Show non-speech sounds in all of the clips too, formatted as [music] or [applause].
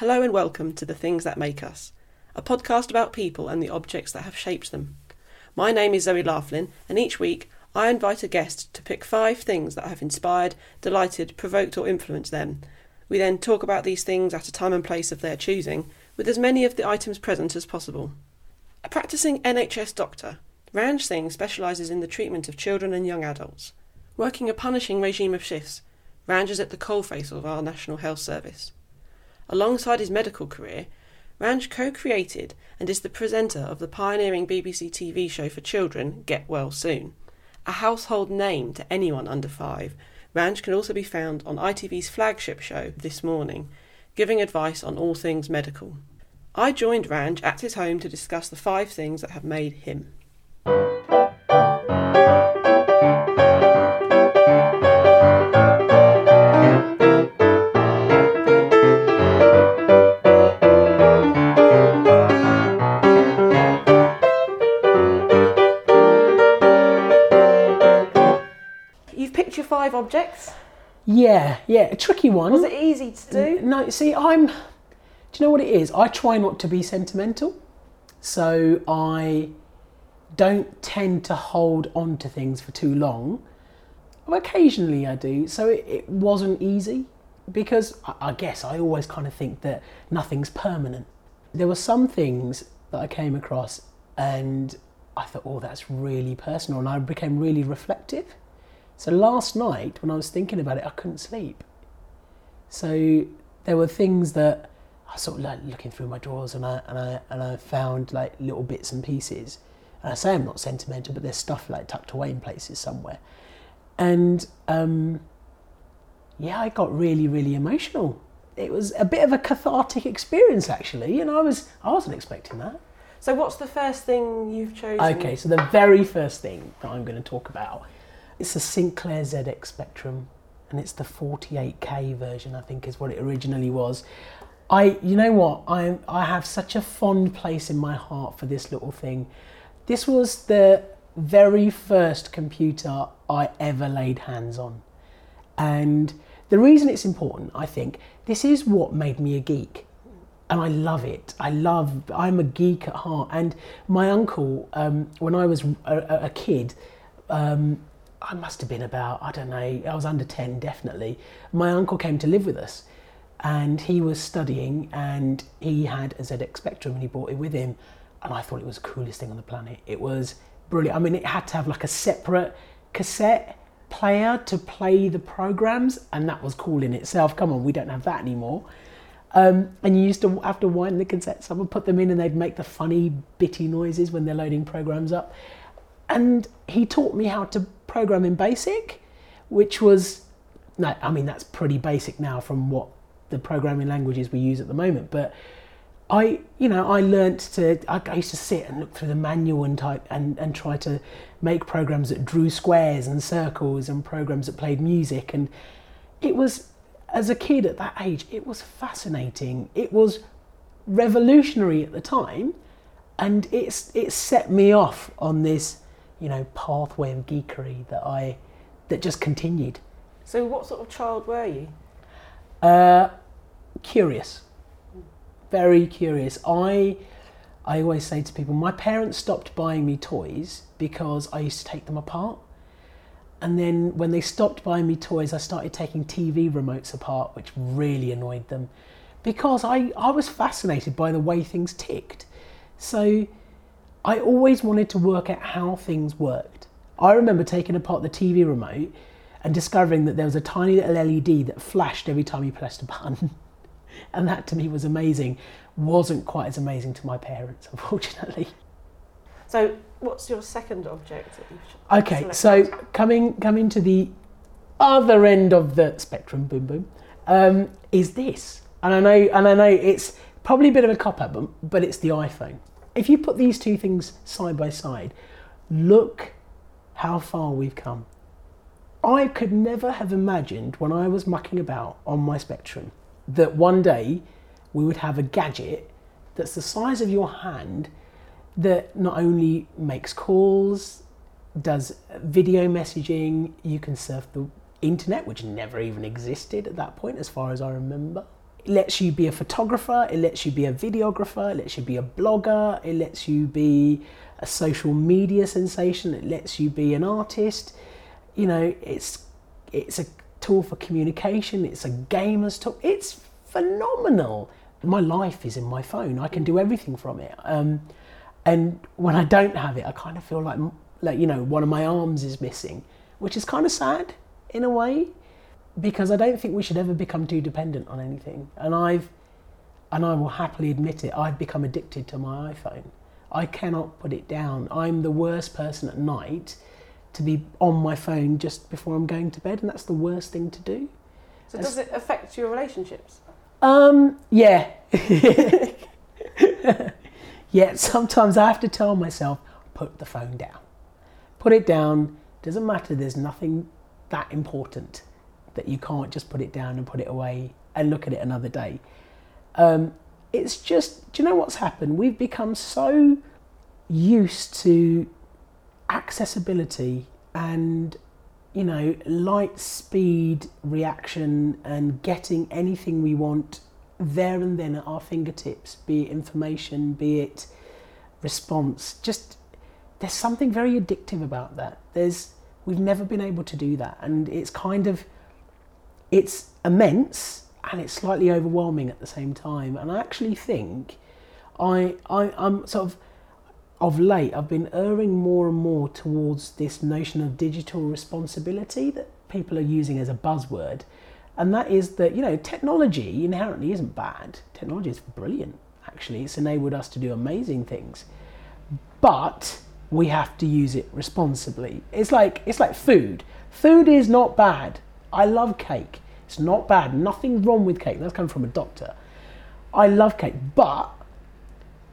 Hello and welcome to The Things That Make Us, a podcast about people and the objects that have shaped them. My name is Zoe Laughlin, and each week I invite a guest to pick five things that have inspired, delighted, provoked, or influenced them. We then talk about these things at a time and place of their choosing, with as many of the items present as possible. A practicing NHS doctor, Ranj Singh specialises in the treatment of children and young adults. Working a punishing regime of shifts, Ranj is at the coalface of our National Health Service. Alongside his medical career, Ranj co created and is the presenter of the pioneering BBC TV show for children Get Well Soon. A household name to anyone under five, Ranj can also be found on ITV's flagship show This Morning, giving advice on all things medical. I joined Ranj at his home to discuss the five things that have made him. Objects. Yeah, yeah, a tricky one. Was it easy to do? No, see, I'm. Do you know what it is? I try not to be sentimental, so I don't tend to hold on to things for too long. Occasionally, I do. So it, it wasn't easy because I, I guess I always kind of think that nothing's permanent. There were some things that I came across, and I thought, oh, that's really personal, and I became really reflective. So last night, when I was thinking about it, I couldn't sleep. So there were things that I sort of like looking through my drawers, and I and I and I found like little bits and pieces. And I say I'm not sentimental, but there's stuff like tucked away in places somewhere. And um, yeah, I got really, really emotional. It was a bit of a cathartic experience, actually, and I was I wasn't expecting that. So, what's the first thing you've chosen? Okay, so the very first thing that I'm going to talk about it's a Sinclair ZX Spectrum, and it's the 48K version. I think is what it originally was. I, you know what, I I have such a fond place in my heart for this little thing. This was the very first computer I ever laid hands on, and the reason it's important, I think, this is what made me a geek and I love it. I love. I'm a geek at heart. And my uncle, um, when I was a, a kid, um, I must have been about I don't know. I was under ten, definitely. My uncle came to live with us, and he was studying, and he had a ZX Spectrum, and he brought it with him, and I thought it was the coolest thing on the planet. It was brilliant. I mean, it had to have like a separate cassette player to play the programs, and that was cool in itself. Come on, we don't have that anymore. Um, and you used to have to wind the cassettes up and put them in, and they'd make the funny bitty noises when they're loading programs up. And he taught me how to program in BASIC, which was, no, I mean that's pretty basic now from what the programming languages we use at the moment. But I, you know, I learnt to. I, used to sit and look through the manual and type and, and try to make programs that drew squares and circles and programs that played music. And it was, as a kid at that age, it was fascinating. It was revolutionary at the time, and it's it set me off on this, you know, pathway of geekery that I that just continued. So, what sort of child were you? Uh, curious, very curious. I I always say to people, my parents stopped buying me toys because I used to take them apart. And then when they stopped buying me toys, I started taking TV remotes apart, which really annoyed them because I, I was fascinated by the way things ticked. So I always wanted to work out how things worked. I remember taking apart the TV remote and discovering that there was a tiny little LED that flashed every time you pressed a button. [laughs] and that to me was amazing. Wasn't quite as amazing to my parents, [laughs] unfortunately. So, what's your second object Okay, so coming coming to the other end of the spectrum, boom boom, um, is this, and I know and I know it's probably a bit of a cop out, but, but it's the iPhone. If you put these two things side by side, look how far we've come. I could never have imagined when I was mucking about on my Spectrum that one day we would have a gadget that's the size of your hand that not only makes calls, does video messaging, you can surf the internet, which never even existed at that point, as far as I remember. It lets you be a photographer, it lets you be a videographer, it lets you be a blogger, it lets you be a social media sensation, it lets you be an artist. You know, it's it's a tool for communication, it's a gamer's tool. It's phenomenal. My life is in my phone. I can do everything from it. Um, and when I don't have it, I kind of feel like like you know one of my arms is missing, which is kind of sad in a way because I don't think we should ever become too dependent on anything. And I've and I will happily admit it, I've become addicted to my iPhone. I cannot put it down. I'm the worst person at night to be on my phone just before I'm going to bed, and that's the worst thing to do. So does it affect your relationships? Um, yeah. [laughs] yeah, sometimes I have to tell myself, put the phone down. Put it down. Doesn't matter, there's nothing that important that you can't just put it down and put it away and look at it another day. Um, it's just, do you know what's happened? We've become so used to accessibility and you know light speed reaction and getting anything we want there and then at our fingertips be it information be it response just there's something very addictive about that there's we've never been able to do that and it's kind of it's immense and it's slightly overwhelming at the same time and i actually think i, I i'm sort of of late, I've been erring more and more towards this notion of digital responsibility that people are using as a buzzword. And that is that, you know, technology inherently isn't bad. Technology is brilliant, actually. It's enabled us to do amazing things. But we have to use it responsibly. It's like it's like food. Food is not bad. I love cake. It's not bad. Nothing wrong with cake. That's coming from a doctor. I love cake, but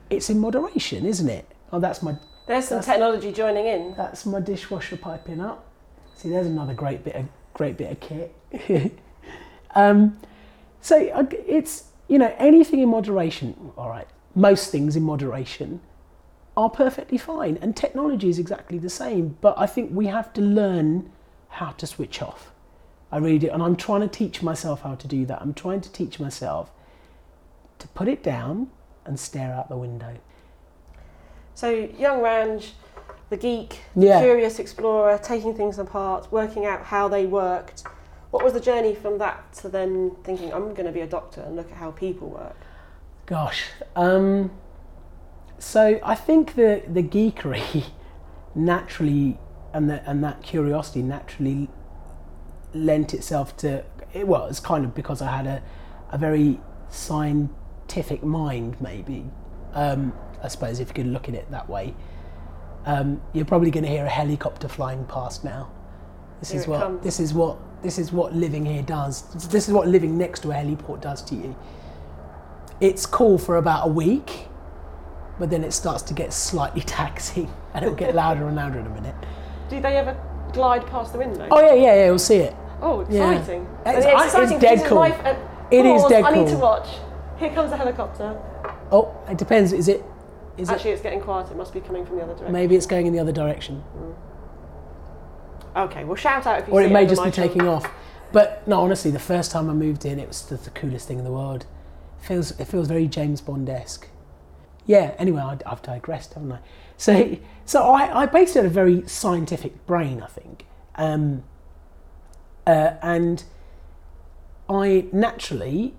it's in moderation, isn't it? Oh, that's my. There's some technology joining in. That's my dishwasher piping up. See, there's another great bit of great bit of kit. [laughs] um, so it's you know anything in moderation. All right, most things in moderation are perfectly fine, and technology is exactly the same. But I think we have to learn how to switch off. I really do, and I'm trying to teach myself how to do that. I'm trying to teach myself to put it down and stare out the window. So young Ranj, the geek, Yeah. curious explorer, taking things apart, working out how they worked. What was the journey from that to then thinking I'm going to be a doctor and look at how people work? Gosh. Um, so I think the, the geekery [laughs] naturally and, the, and that curiosity naturally lent itself to, it was kind of because I had a, a very scientific mind, maybe. Um, I suppose if you could look at it that way. Um, you're probably going to hear a helicopter flying past now. This Here is what comes. this is what this is what living here does. This is what living next to a heliport does to you. It's cool for about a week, but then it starts to get slightly [laughs] taxing, and it'll get louder and louder in a minute. Do they ever glide past the window? Oh yeah, yeah, yeah. You'll see it. Oh, Yeah. exciting! It's- And I- exciting it's dead cool. life and It is dead I need to watch. Here comes a helicopter. Oh, it depends. Is it? Is Actually, it's getting quiet. It must be coming from the other direction. Maybe it's going in the other direction, Okay, well, shout out if you or see it Or it may just be taking off. But no, honestly, the first time I moved in, it was the, the coolest thing in the world. It feels it feels very James Bond esque. Yeah. Anyway, I, I've digressed, haven't I? [laughs] So so I, I basically had a very scientific brain, I think, um, uh, and I naturally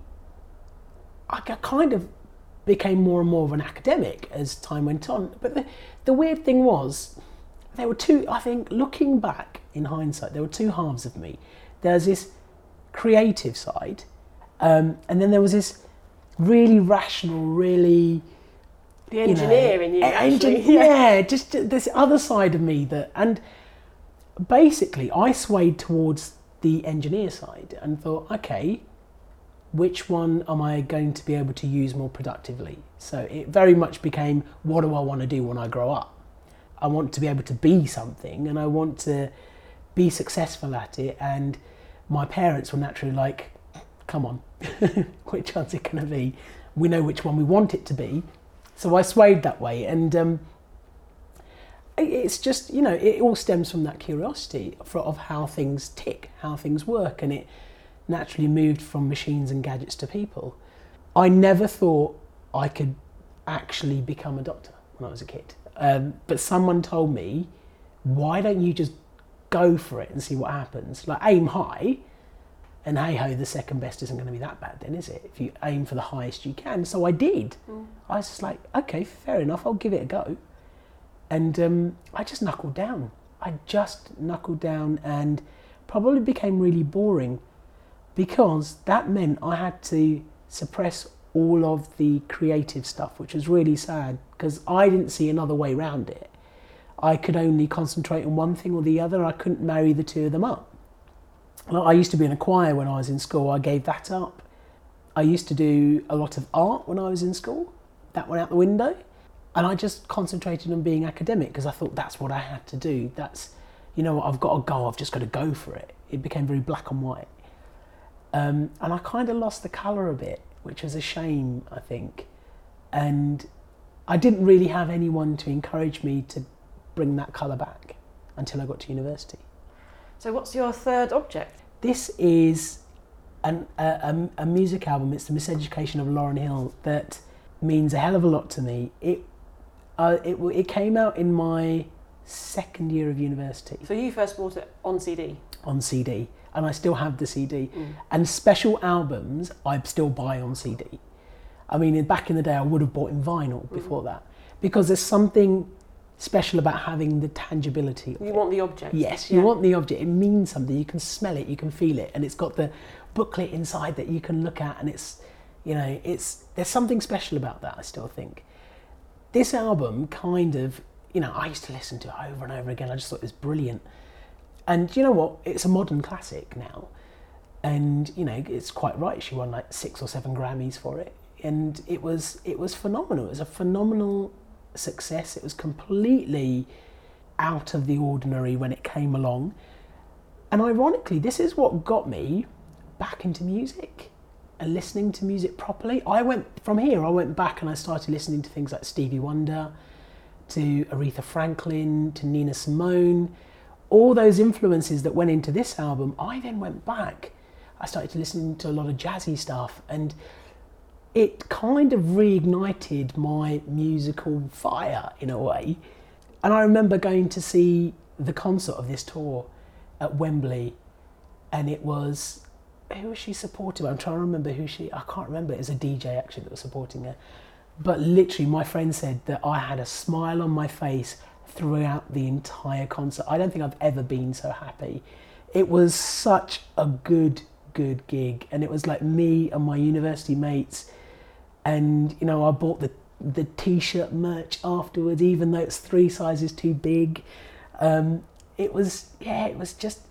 I kind of became more and more of an academic as time went on. But the, the weird thing was, there were two, I think, looking back in hindsight, there were two halves of me. There's this creative side, um, and then there was this really rational, really. The you know, in you, actually. engin- [laughs] yeah, just this other side of me that. And basically, I swayed towards the engineer side and thought, okay, which one am I going to be able to use more productively? So it very much became what do I want to do when I grow up? I want to be able to be something and I want to be successful at it. And my parents were naturally like, come on, [laughs] which one's it going to be? We know which one we want it to be. So I swayed that way. And um, it's just, you know, it all stems from that curiosity for, of how things tick, how things work. And it, naturally moved from machines and gadgets to people. I never thought I could actually become a doctor when I was a kid. Um, but someone told me, why don't you just go for it and see what happens? Like, aim high, and hey ho, the second best isn't going to be that bad, then, is it? If you aim for the highest you can. So I did. Mm. I was just like, okay, fair enough, I'll give it a go. And um, I just knuckled down. I just knuckled down and probably became really boring because that meant I had to suppress all of the creative stuff, which was really sad because I didn't see another way around it. I could only concentrate on one thing or the other. I couldn't marry the two of them up. I used to be in a choir when I was in school. I gave that up. I used to do a lot of art when I was in school. That went out the window. And I just concentrated on being academic because I thought that's what I had to do. That's, you know I've got to go, I've just got to go for it. It became very black and white. Um, and I kind of lost the colour a bit, which was a shame, I think. And I didn't really have anyone to encourage me to bring that colour back until I got to university. So, what's your third object? This is an, a, a, a music album. It's the Miseducation of Lauryn Hill that means a hell of a lot to me. It uh, it, it came out in my second year of university So, you first bought it on CD. on CD, and I still have the CD. Mm. And special albums I still buy on CD. I mean, back in the day, I would have bought in vinyl before that because there's something special about having the tangibility. Of You it. want the object. Yes, you Yeah. want the object. It means something. You can smell it, you can feel it, and it's got the booklet inside that you can look at, and it's, you know, it's there's something special about that. I still think this album kind of, you know, I used to listen to it over and over again. I just thought it was brilliant, and you know what? It's a modern classic now, and you know, it's quite right. She won like six or seven Grammys for it, and it was it was phenomenal. It was a phenomenal success. It was completely out of the ordinary when it came along. And ironically, this is what got me back into music listening to music properly. I went from here, I went back and I started listening to things like Stevie Wonder, to Aretha Franklin, to Nina Simone, all those influences that went into this album. I then went back. I started to listen to a lot of jazzy stuff and it kind of reignited my musical fire in a way. And I remember going to see the concert of this tour at Wembley, and it was who was she supported by? I'm trying to remember who she. I can't remember. It was a DJ actually that was supporting her. But literally, my friend said that I had a smile on my face throughout the entire concert. I don't think I've ever been so happy. It was such a good, good gig, and it was like me and my university mates and you know I bought the the t-shirt merch afterwards, even though it's three sizes too big. Um, it was yeah, it was just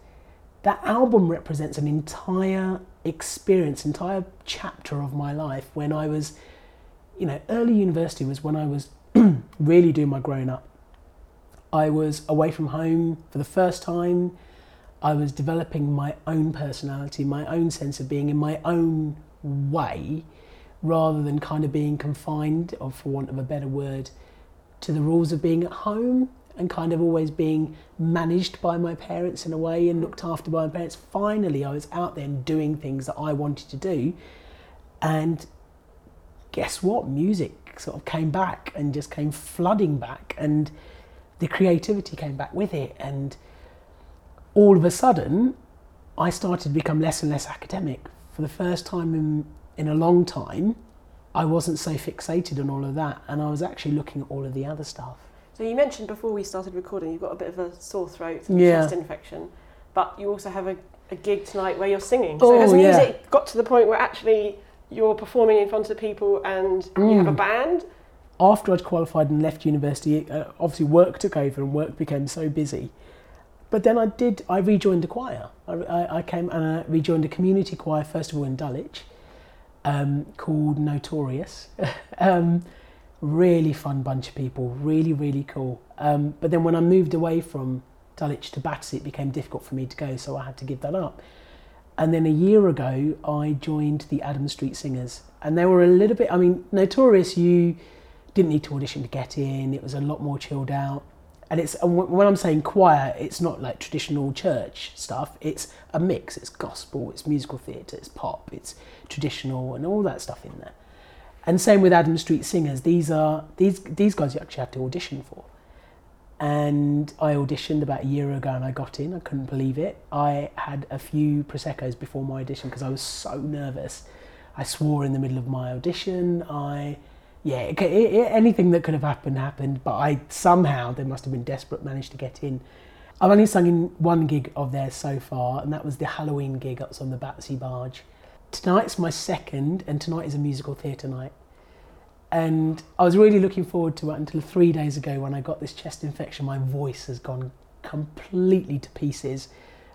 that album represents an entire experience, entire chapter of my life when I was, you know, early university was when I was [clears throat] really doing my growing up. I was away from home for the first time. I was developing my own personality, my own sense of being in my own way rather than kind of being confined, or for want of a better word, to the rules of being at home and kind of always being managed by my parents in a way and looked after by my parents. Finally, I was out there and doing things that I wanted to do. And guess what? Music sort of came back and just came flooding back, and the creativity came back with it. And all of a sudden, I started to become less and less academic. For the first time in, in a long time, I wasn't so fixated on all of that, and I was actually looking at all of the other stuff. So you mentioned before we started recording, you've got a bit of a sore throat, and Yeah. chest infection, but you also have a, a gig tonight where you're singing. So Oh, has yeah. music got to the point where actually you're performing in front of people and you have a Mm. band? After I'd qualified and left university, uh, obviously work took over and work became so busy. But then I did, I rejoined a choir. I, I, I came and I rejoined a community choir, first of all in Dulwich, um, called Notorious. [laughs] um, really fun bunch of people, really, really cool. Um, but then when I moved away from Dulwich to Battersea, it became difficult for me to go, so I had to give that up. And then a year ago, I joined the Adam Street Singers, and they were a little bit. I mean, Notorious, you didn't need to audition to get in. It was a lot more chilled out. And it's when I'm saying choir, it's not like traditional church stuff. It's a mix. It's gospel. It's musical theatre. It's pop. It's traditional, and all that stuff in there. And same with Adam Street Singers. These are these these guys you actually have to audition for. And I auditioned about a year ago and I got in. I couldn't believe it. I had a few proseccos before my audition because I was so nervous. I swore in the middle of my audition. I yeah, it, it, anything that could have happened happened. But I somehow they must have been desperate managed to get in. I've only sung in one gig of theirs so far, and that was the Halloween gig. That was on the Battersea Barge. Tonight's my second, and tonight is a musical theatre night. And I was really looking forward to it until three days ago when I got this chest infection. My voice has gone completely to pieces,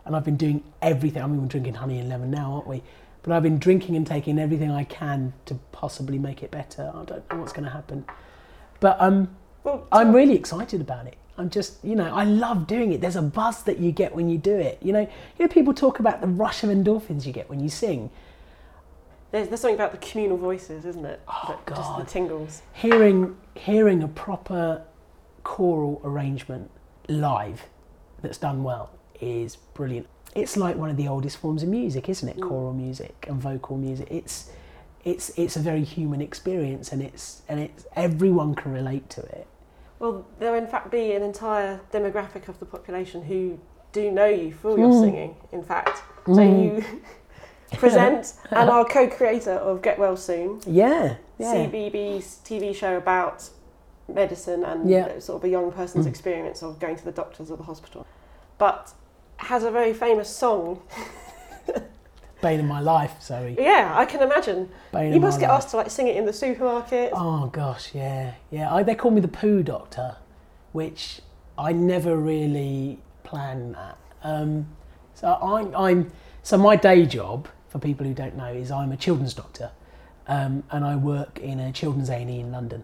and I've been doing everything. I'm even drinking honey and lemon now, aren't we? But I've been drinking and taking everything I can to possibly make it better. I don't know what's going to happen, but um, Well, I'm really excited about it. I'm just, you know, I love doing it. There's a buzz that you get when you do it. You know, you know, people talk about the rush of endorphins you get when you sing. There's, there's something about the communal voices, isn't it? Oh, That- Just the tingles. Hearing, hearing a proper choral arrangement live that's done well is brilliant. It's like one of the oldest forms of music, isn't it? Mm. Choral music and vocal music. It's, it's, it's a very human experience, and it's, and it's everyone can relate to it. Well, there will in fact be an entire demographic of the population who do know you for your Mm. singing, in fact. So Mm. you [laughs] [laughs] present [laughs] and our co-creator of Get Well Soon, Yeah, yeah. CBBC's TV show about medicine and Yeah. sort of a young person's Mm. experience of going to the doctors or the hospital. But has a very famous song. [laughs] Bane of my life, Zoe. Yeah, I can imagine. Bane You must get life. asked to like sing it in the supermarket. Oh gosh, yeah, yeah. I, they call me the poo doctor, which I never really planned that. Um, so I'm, I'm, so my day job, for people who don't know, is I'm a children's doctor, um, and I work in a children's A&E in London.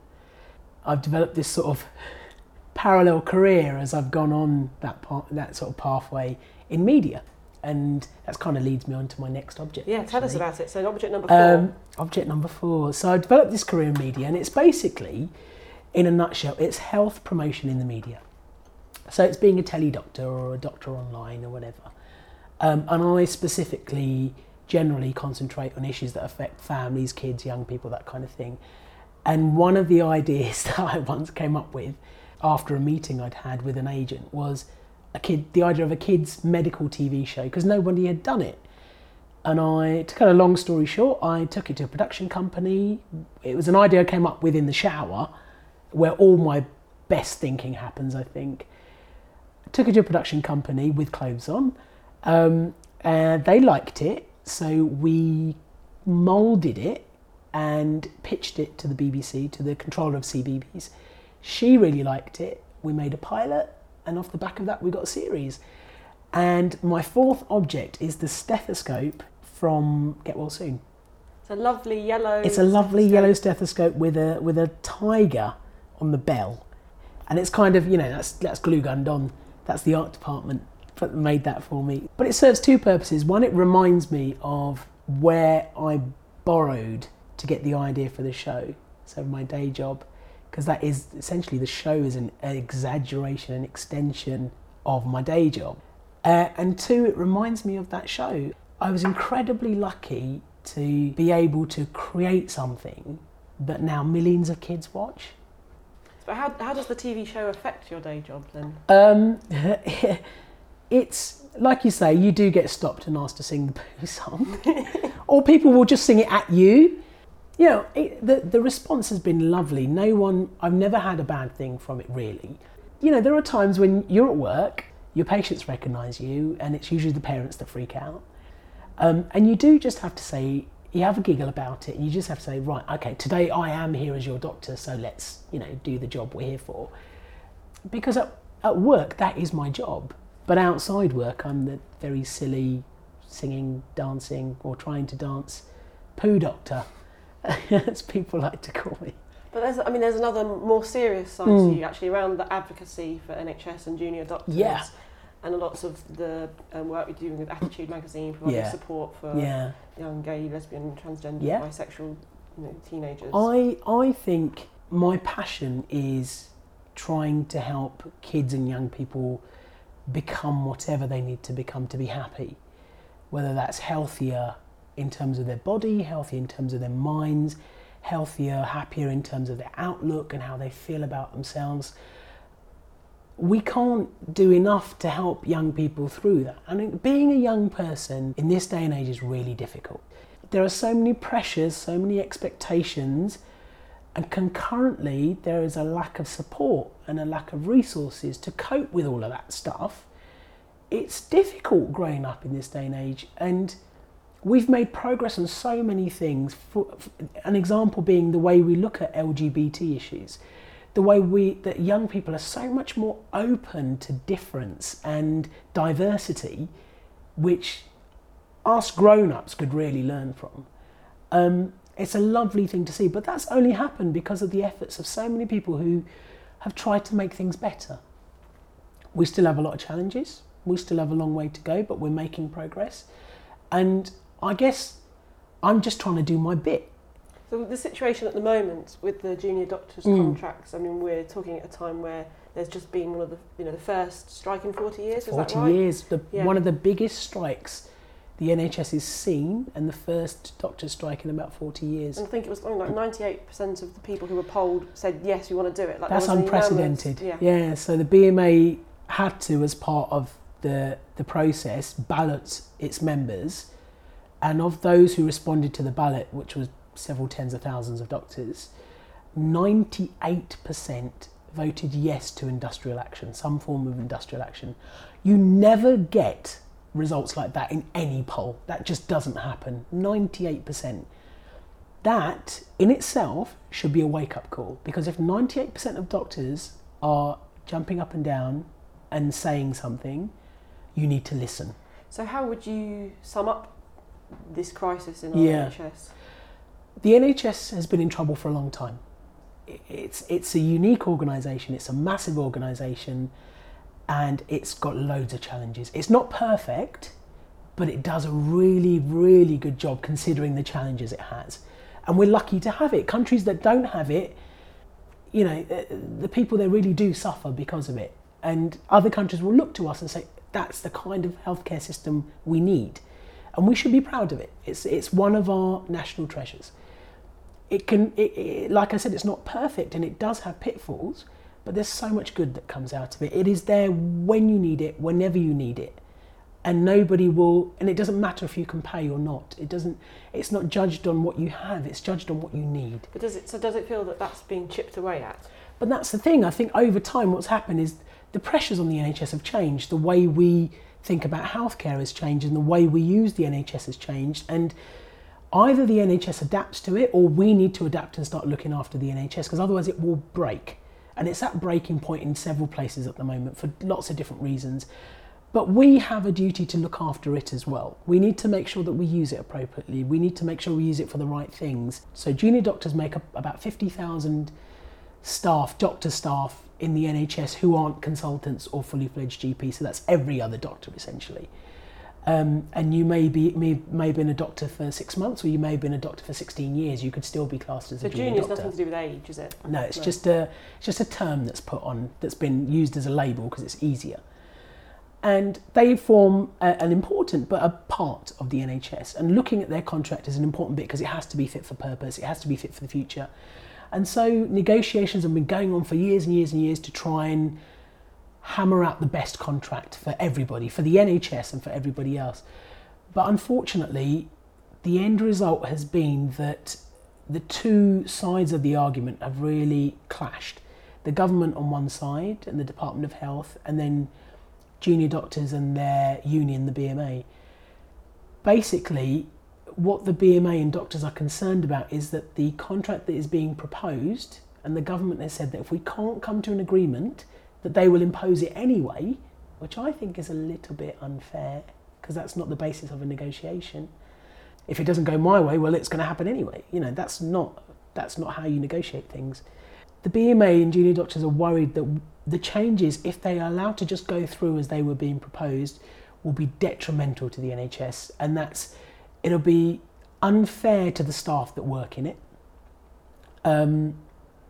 I've developed this sort of [laughs] parallel career as I've gone on that part, that sort of pathway in media, and that's kind of leads me on to my next object. Yeah, tell us about it. So object number four. Um, object number four. So I developed this career in media, and it's basically, in a nutshell, it's health promotion in the media. So it's being a tele doctor or a doctor online or whatever. Um, and I specifically generally concentrate on issues that affect families, kids, young people, that kind of thing. And one of the [laughs] ideas that I once came up with after a meeting I'd had with an agent was a kid, the idea of a kids' medical TV show because nobody had done it. And I, to cut a long story short, I took it to a production company. It was an idea I came up with in the shower, where all my best thinking happens, I think. I Took it to a production company with clothes on, um, and they liked it. So we moulded it and pitched it to the BBC, to the controller of CBBC. She really liked it. We made a pilot, and off the back of that, we got a series. And my fourth object is the stethoscope from Get Well Soon. it's a lovely yellow. It's a lovely stethoscope. yellow stethoscope with a with a tiger on the bell, and it's kind of you know that's that's glue gunned on. That's the art department that made that for me. But it serves two purposes. One, it reminds me of where I borrowed to get the idea for the show. So my day job, because that is essentially the show is an exaggeration, an extension of my day job. Uh, and two, it reminds me of that show. I was incredibly lucky to be able to create something that now millions of kids watch. But how, how does the TV show affect your day job then? Um, [laughs] it's like you say, you do get stopped and asked to sing the poo song, [laughs] or people will just sing it at you. You know, it, the the response has been lovely. No one, I've never had a bad thing from it really. You know, there are times when you're at work, your patients recognise you, and it's usually the parents that freak out. Um, and you do just have to say, you have a giggle about it, and you just have to say, right, okay, today I am here as your doctor, so let's, you know, do the job we're here for. Because at, at work, that is my job. But outside work, I'm the very silly singing, dancing, or trying to dance poo doctor, [laughs] as people like to call me. But there's, I mean, there's another more serious side Mm. to you actually around the advocacy for NHS and junior doctors. Yeah. And lots of the um, work we're doing with Attitude Magazine, providing Yeah. support for Yeah. young gay, lesbian, transgender, Yeah. bisexual you know, teenagers. I I think my passion is trying to help kids and young people become whatever they need to become to be happy. Whether that's healthier in terms of their body, healthy in terms of their minds, healthier, happier in terms of their outlook and how they feel about themselves. We can't do enough to help young people through that. And being a young person in this day and age is really difficult. There are so many pressures, so many expectations, and concurrently, there is a lack of support and a lack of resources to cope with all of that stuff. It's difficult growing up in this day and age, and we've made progress on so many things. For, for, an example being the way we look at LGBT issues, the way we that young people are so much more open to difference and diversity, which us grown-ups could really learn from. Um, it's a lovely thing to see, but that's only happened because of the efforts of so many people who have tried to make things better. We still have a lot of challenges. We still have a long way to go, but we're making progress. And I guess I'm just trying to do my bit. So the situation at the moment with the junior doctors' mm. contracts, I mean, we're talking at a time where there's just been one of the, you know, the first strike in 40 years. 40 right? years, the, yeah. one of the biggest strikes the NHS is seen, and the first doctor strike in about 40 years. And I think it was like 98% of the people who were polled said, yes, we want to do it. Like That's unprecedented. Yeah. yeah, so the BMA had to, as part of the, the process, ballot its members. And of those who responded to the ballot, which was several tens of thousands of doctors, 98% voted yes to industrial action, some form of industrial action. You never get results like that in any poll. That just doesn't happen. 98%. That in itself should be a wake up call because if 98% of doctors are jumping up and down and saying something, you need to listen. So, how would you sum up this crisis in our yeah. NHS? The NHS has been in trouble for a long time. It's, it's a unique organisation, it's a massive organisation and it's got loads of challenges. It's not perfect, but it does a really, really good job considering the challenges it has. And we're lucky to have it. Countries that don't have it, you know, uh, the people there really do suffer because of it. And other countries will look to us and say, that's the kind of healthcare system we need. And we should be proud of it. It's, it's one of our national treasures. It can, it, it, like I said, it's not perfect and it does have pitfalls, but there's so much good that comes out of it. It is there when you need it, whenever you need it. And nobody will, and it doesn't matter if you can pay or not. It doesn't, it's not judged on what you have, it's judged on what you need. But does it, so does it feel that that's being chipped away at? But that's the thing. I think over time, what's happened is the pressures on the NHS have changed. The way we think about healthcare has changed, and the way we use the NHS has changed. And either the NHS adapts to it, or we need to adapt and start looking after the NHS, because otherwise it will break. And it's at breaking point in several places at the moment for lots of different reasons. But we have a duty to look after it as well. We need to make sure that we use it appropriately. We need to make sure we use it for the right things. So junior doctors make up about 50,000 staff, doctor staff in the NHS who aren't consultants or fully fledged GPs. So that's every other doctor essentially. Um, and you may be may, may have been a doctor for six months, or you may have been a doctor for sixteen years. You could still be classed as so a junior junior's doctor. nothing to do with age, is it? No, it's no. just a it's just a term that's put on that's been used as a label because it's easier. And they form a, an important but a part of the NHS. And looking at their contract is an important bit because it has to be fit for purpose. It has to be fit for the future. And so negotiations have been going on for years and years and years to try and hammer out the best contract for everybody, for the NHS and for everybody else. But unfortunately, the end result has been that the two sides of the argument have really clashed. The government on one side and the Department of Health, and then junior doctors and their union, the BMA. Basically, what the BMA and doctors are concerned about is that the contract that is being proposed, and the government has said that if we can't come to an agreement, that they will impose it anyway, which I think is a little bit unfair because that's not the basis of a negotiation. If it doesn't go my way, well, it's going to happen anyway. You know, that's not that's not how you negotiate things. The BMA and junior doctors are worried that the changes, if they are allowed to just go through as they were being proposed, will be detrimental to the NHS, and that's it'll be unfair to the staff that work in it. Um,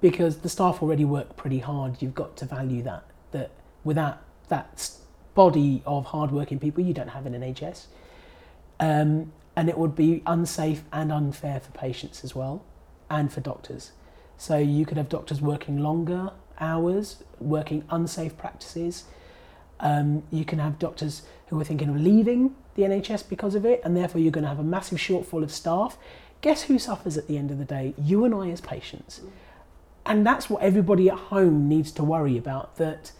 because the staff already work pretty hard. You've got to value that. That without that body of hardworking people, you don't have an NHS. Um, and it would be unsafe and unfair for patients as well. and for doctors. So you could have doctors working longer hours, working unsafe practices. Um, you can have doctors who are thinking of leaving the NHS because of it, and therefore you're going to have a massive shortfall of staff. Guess who suffers at the end of the day? You and I as patients. And that's what everybody at home needs to worry about that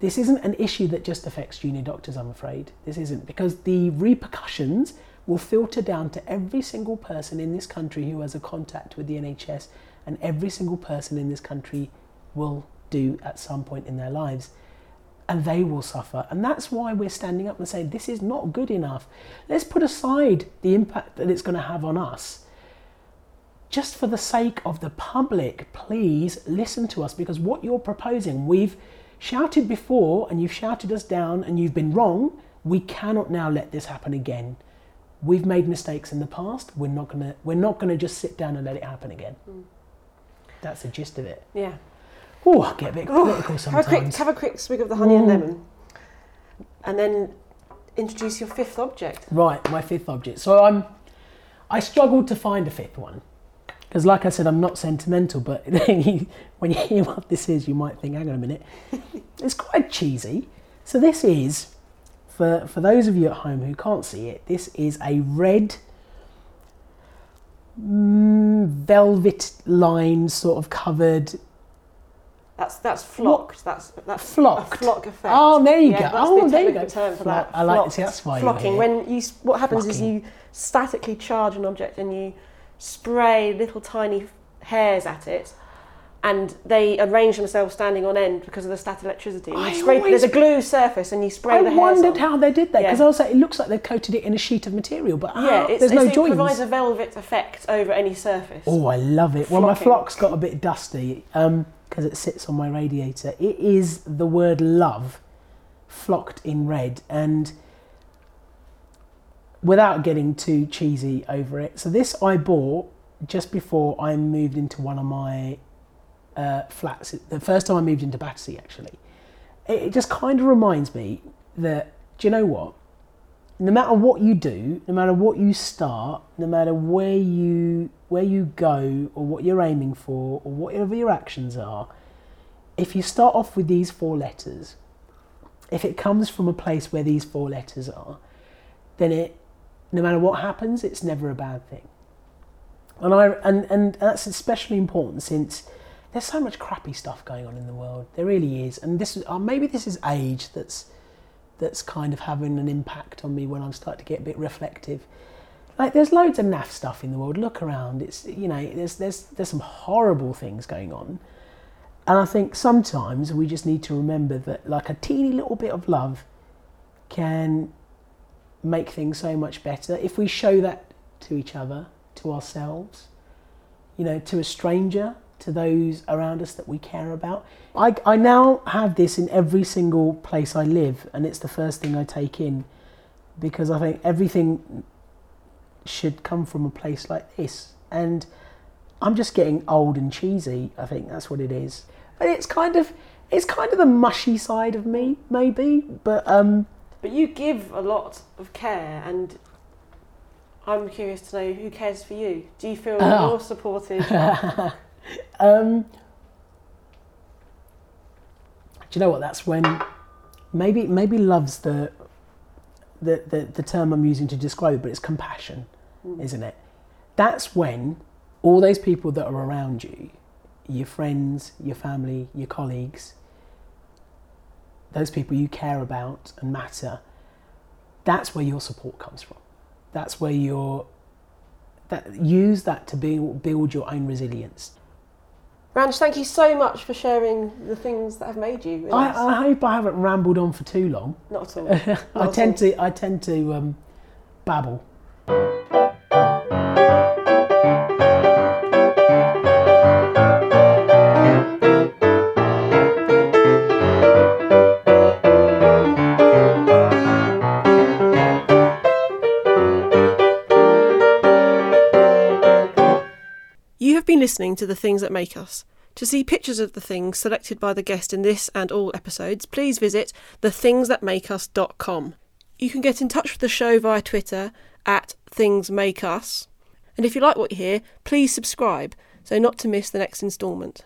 this isn't an issue that just affects junior doctors, I'm afraid. This isn't, because the repercussions will filter down to every single person in this country who has a contact with the NHS, and every single person in this country will do at some point in their lives. And they will suffer. And that's why we're standing up and saying, this is not good enough. Let's put aside the impact that it's going to have on us. Just for the sake of the public, please listen to us because what you're proposing, we've shouted before and you've shouted us down and you've been wrong. We cannot now let this happen again. We've made mistakes in the past. We're not gonna we're not gonna just sit down and let it happen again. Mm. That's the gist of it. Yeah. Oh, I get a bit political Have a, sometimes. quick, have a quick swig of the honey and Mm. lemon. And then introduce your fifth object. Right, my fifth object. So I'm, I struggled to find a fifth one because, like I said, I'm not sentimental. But [laughs] when you hear what this is, you might think, "Hang on a minute, [laughs] it's quite cheesy." So this is, for for those of you at home who can't see it, this is a red mm, velvet line, sort of covered That's that's flocked. That's that's flocked. a flock effect. Oh, there you Yeah, go. that's Oh, the there you go. term for Flock. that. I like. Flocked. See, that's why flocking. When you what happens is you statically charge an object and you spray little tiny hairs at it. And they arrange themselves standing on end because of the static electricity. Spray, always- there's a glue surface, and you spray I the hairs I wondered on. how they did that because Yeah. I was like, it looks like they've coated it in a sheet of material, but Yeah, ah, it's, there's no it's, it provides a velvet effect over any surface. Oh, I love it. Well, my flock's got a bit dusty because it sits on my radiator. It is the word love flocked in red, and without getting too cheesy over it. So this I bought just before I moved into one of my uh, flats. The first time I moved into Battersea, actually. It, it just kind of reminds me that do you know what? no matter what you do, no matter what you start, no matter where you where you go or what you're aiming for or whatever your actions are, if you start off with these four letters, if it comes from a place where these four letters are, then it no matter what happens, it's never a bad thing. And I and, and that's especially important since there's so much crappy stuff going on in the world. There really is. And this uh, maybe this is age that's that's kind of having an impact on me when I'm starting to get a bit reflective. Like there's loads of naff stuff in the world. Look around. It's you know there's there's there's some horrible things going on, and I think sometimes we just need to remember that like a teeny little bit of love can make things so much better if we show that to each other, to ourselves, you know, to a stranger, to those around us that we care about. I, I now have this in every single place I live, and it's the first thing I take in because I think everything should come from a place like this. And I'm just getting old and cheesy. I think that's what it is. But it's kind of it's kind of the mushy side of me, maybe. But um, But you give a lot of care, and I'm curious to know who cares for you. Do you feel [laughs] Ah. you're supported? [laughs] um, do you know what? That's when maybe maybe love's the the, the, the term I'm using to describe, it, but it's compassion, isn't it? That's when all those people that are around you, your friends, your family, your colleagues, those people you care about and matter, that's where your support comes from. That's where your that use that to build build your own resilience. Ranj, thank you so much for sharing the things that have made you. I. I hope I haven't rambled on for too long. Not at all. [laughs] I Not tend all. to I tend to um, babble. You have listening to The Things That Make Us. To see pictures of the things selected by the guest in this and all episodes, please visit thethingsthatmakeus.com. You can get in touch with the show via Twitter at thingsmakeus. And if you like what you hear, please subscribe so not to miss the next instalment.